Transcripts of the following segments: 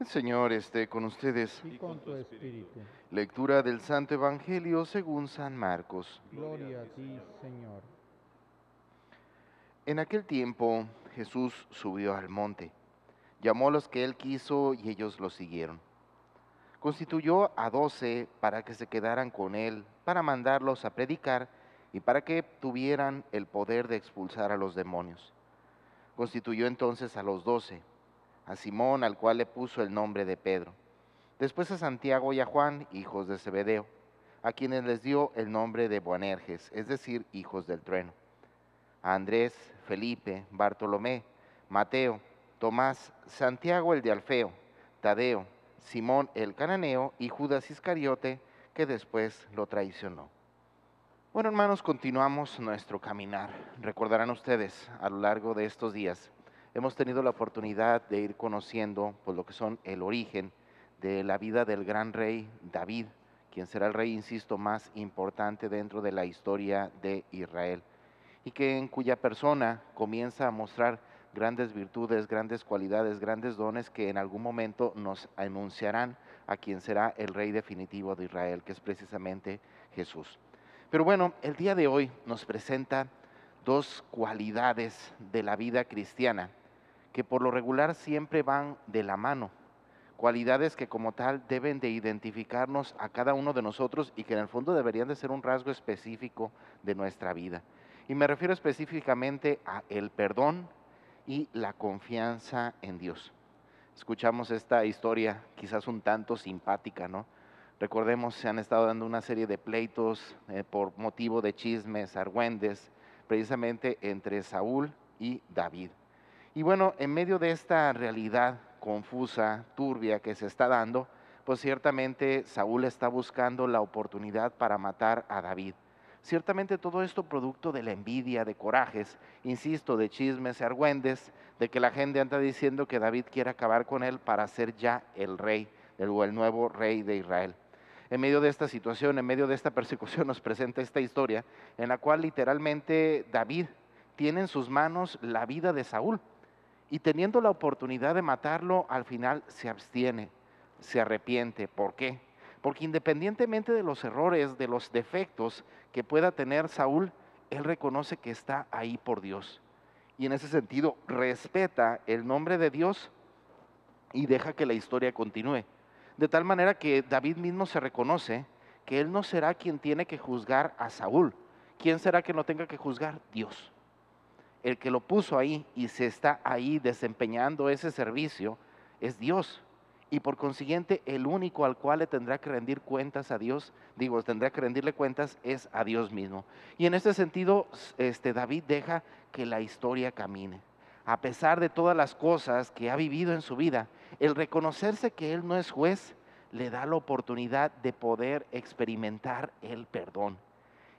El Señor esté con ustedes. y con tu espíritu. Lectura del Santo Evangelio según San Marcos. Gloria a ti, Señor. En aquel tiempo Jesús subió al monte, llamó a los que él quiso y ellos lo siguieron. Constituyó a doce para que se quedaran con él, para mandarlos a predicar y para que tuvieran el poder de expulsar a los demonios. Constituyó entonces a los doce, a Simón, al cual le puso el nombre de Pedro, después a Santiago y a Juan, hijos de Zebedeo, a quienes les dio el nombre de Boanerges, es decir, hijos del trueno, a Andrés, Felipe, Bartolomé, Mateo, Tomás, Santiago el de Alfeo, Tadeo, Simón el cananeo y Judas Iscariote, que después lo traicionó. Bueno, hermanos, continuamos nuestro caminar. Recordarán ustedes, a lo largo de estos días, hemos tenido la oportunidad de ir conociendo pues, lo que son el origen de la vida del gran rey David, quien será el rey, insisto, más importante dentro de la historia de Israel, y que en cuya persona comienza a mostrar grandes virtudes, grandes cualidades, grandes dones que en algún momento nos anunciarán a quien será el rey definitivo de Israel, que es precisamente Jesús. Pero bueno, el día de hoy nos presenta dos cualidades de la vida cristiana que por lo regular siempre van de la mano, cualidades que como tal deben de identificarnos a cada uno de nosotros y que en el fondo deberían de ser un rasgo específico de nuestra vida. Y me refiero específicamente a el perdón y la confianza en Dios. Escuchamos esta historia quizás un tanto simpática, ¿no? Recordemos, se han estado dando una serie de pleitos eh, por motivo de chismes, argüendes, precisamente entre Saúl y David. Y bueno, en medio de esta realidad confusa, turbia que se está dando, pues ciertamente Saúl está buscando la oportunidad para matar a David. Ciertamente todo esto producto de la envidia, de corajes, insisto, de chismes y argüendes, de que la gente anda diciendo que David quiere acabar con él para ser ya el rey, el, nuevo rey de Israel. En medio de esta situación, en medio de esta persecución, nos presenta esta historia en la cual literalmente David tiene en sus manos la vida de Saúl y teniendo la oportunidad de matarlo, al final se abstiene, se arrepiente. ¿Por qué? Porque independientemente de los errores, de los defectos que pueda tener Saúl, él reconoce que está ahí por Dios. Y en ese sentido respeta el nombre de Dios y deja que la historia continúe. De tal manera que David mismo se reconoce que él no será quien tiene que juzgar a Saúl. ¿Quién será que no tenga que juzgar? Dios el que lo puso ahí y se está ahí desempeñando ese servicio es Dios. Y por consiguiente, el único al cual le tendrá que rendir cuentas a Dios, digo, tendrá que rendirle cuentas es a Dios mismo. Y en este sentido, este, David deja que la historia camine. A pesar de todas las cosas que ha vivido en su vida, el reconocerse que Él no es juez le da la oportunidad de poder experimentar el perdón.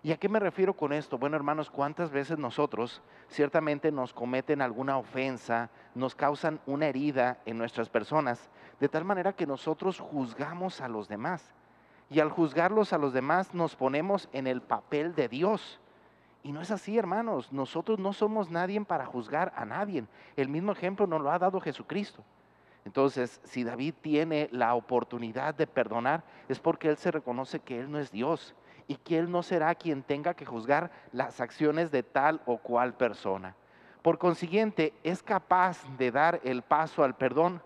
¿Y a qué me refiero con esto? Bueno, hermanos, ¿cuántas veces nosotros ciertamente nos cometen alguna ofensa, nos causan una herida en nuestras personas, de tal manera que nosotros juzgamos a los demás? Y al juzgarlos a los demás nos ponemos en el papel de Dios. Y no es así, hermanos. Nosotros no somos nadie para juzgar a nadie. El mismo ejemplo nos lo ha dado Jesucristo. Entonces, si David tiene la oportunidad de perdonar, es porque él se reconoce que él no es Dios y que Él no será quien tenga que juzgar las acciones de tal o cual persona. Por consiguiente, es capaz de dar el paso al perdón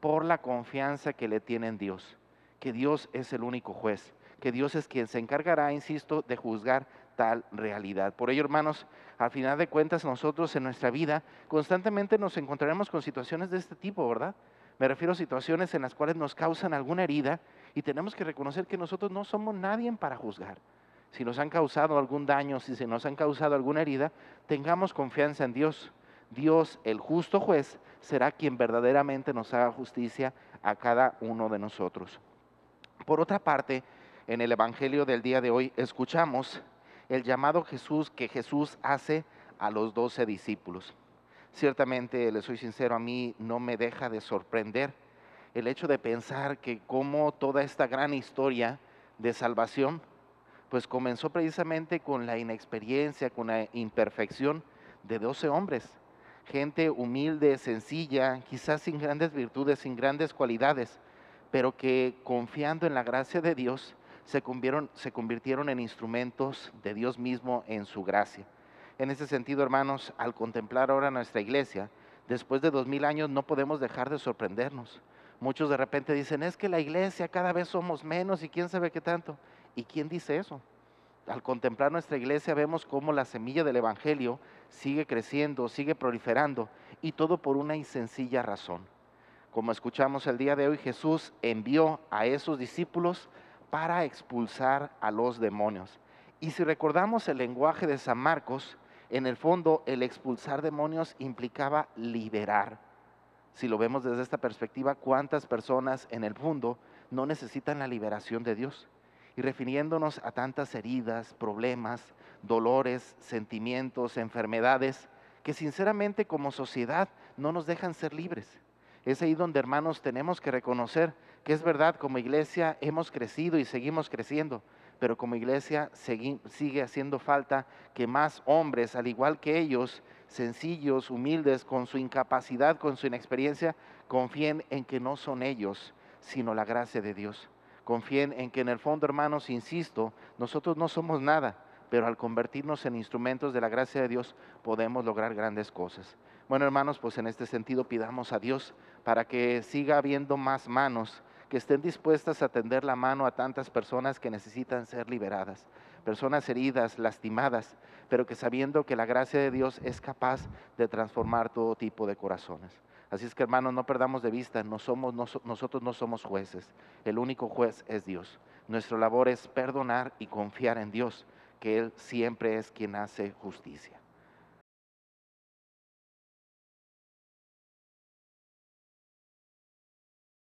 por la confianza que le tiene en Dios, que Dios es el único juez, que Dios es quien se encargará, insisto, de juzgar tal realidad. Por ello, hermanos, al final de cuentas, nosotros en nuestra vida constantemente nos encontraremos con situaciones de este tipo, ¿verdad? Me refiero a situaciones en las cuales nos causan alguna herida y tenemos que reconocer que nosotros no somos nadie para juzgar. Si nos han causado algún daño, si se nos han causado alguna herida, tengamos confianza en Dios. Dios, el justo juez, será quien verdaderamente nos haga justicia a cada uno de nosotros. Por otra parte, en el Evangelio del día de hoy escuchamos el llamado Jesús que Jesús hace a los doce discípulos. Ciertamente, le soy sincero, a mí no me deja de sorprender el hecho de pensar que como toda esta gran historia de salvación, pues comenzó precisamente con la inexperiencia, con la imperfección de doce hombres. gente humilde, sencilla, quizás sin grandes virtudes, sin grandes cualidades, pero que confiando en la gracia de Dios se convirtieron, se convirtieron en instrumentos de Dios mismo en su gracia. En ese sentido, hermanos, al contemplar ahora nuestra iglesia, después de dos mil años no podemos dejar de sorprendernos. Muchos de repente dicen, es que la iglesia cada vez somos menos y quién sabe qué tanto. ¿Y quién dice eso? Al contemplar nuestra iglesia vemos cómo la semilla del Evangelio sigue creciendo, sigue proliferando y todo por una sencilla razón. Como escuchamos el día de hoy, Jesús envió a esos discípulos para expulsar a los demonios. Y si recordamos el lenguaje de San Marcos, en el fondo el expulsar demonios implicaba liberar. Si lo vemos desde esta perspectiva, ¿cuántas personas en el mundo no necesitan la liberación de Dios? Y refiriéndonos a tantas heridas, problemas, dolores, sentimientos, enfermedades, que sinceramente como sociedad no nos dejan ser libres. Es ahí donde, hermanos, tenemos que reconocer que es verdad, como iglesia hemos crecido y seguimos creciendo, pero como iglesia sigue haciendo falta que más hombres, al igual que ellos, sencillos, humildes, con su incapacidad, con su inexperiencia, confíen en que no son ellos, sino la gracia de Dios. Confíen en que en el fondo, hermanos, insisto, nosotros no somos nada, pero al convertirnos en instrumentos de la gracia de Dios podemos lograr grandes cosas. Bueno, hermanos, pues en este sentido pidamos a Dios para que siga habiendo más manos que estén dispuestas a tender la mano a tantas personas que necesitan ser liberadas, personas heridas, lastimadas, pero que sabiendo que la gracia de Dios es capaz de transformar todo tipo de corazones. Así es que hermanos, no perdamos de vista, nosotros no somos jueces, el único juez es Dios. Nuestra labor es perdonar y confiar en Dios, que Él siempre es quien hace justicia.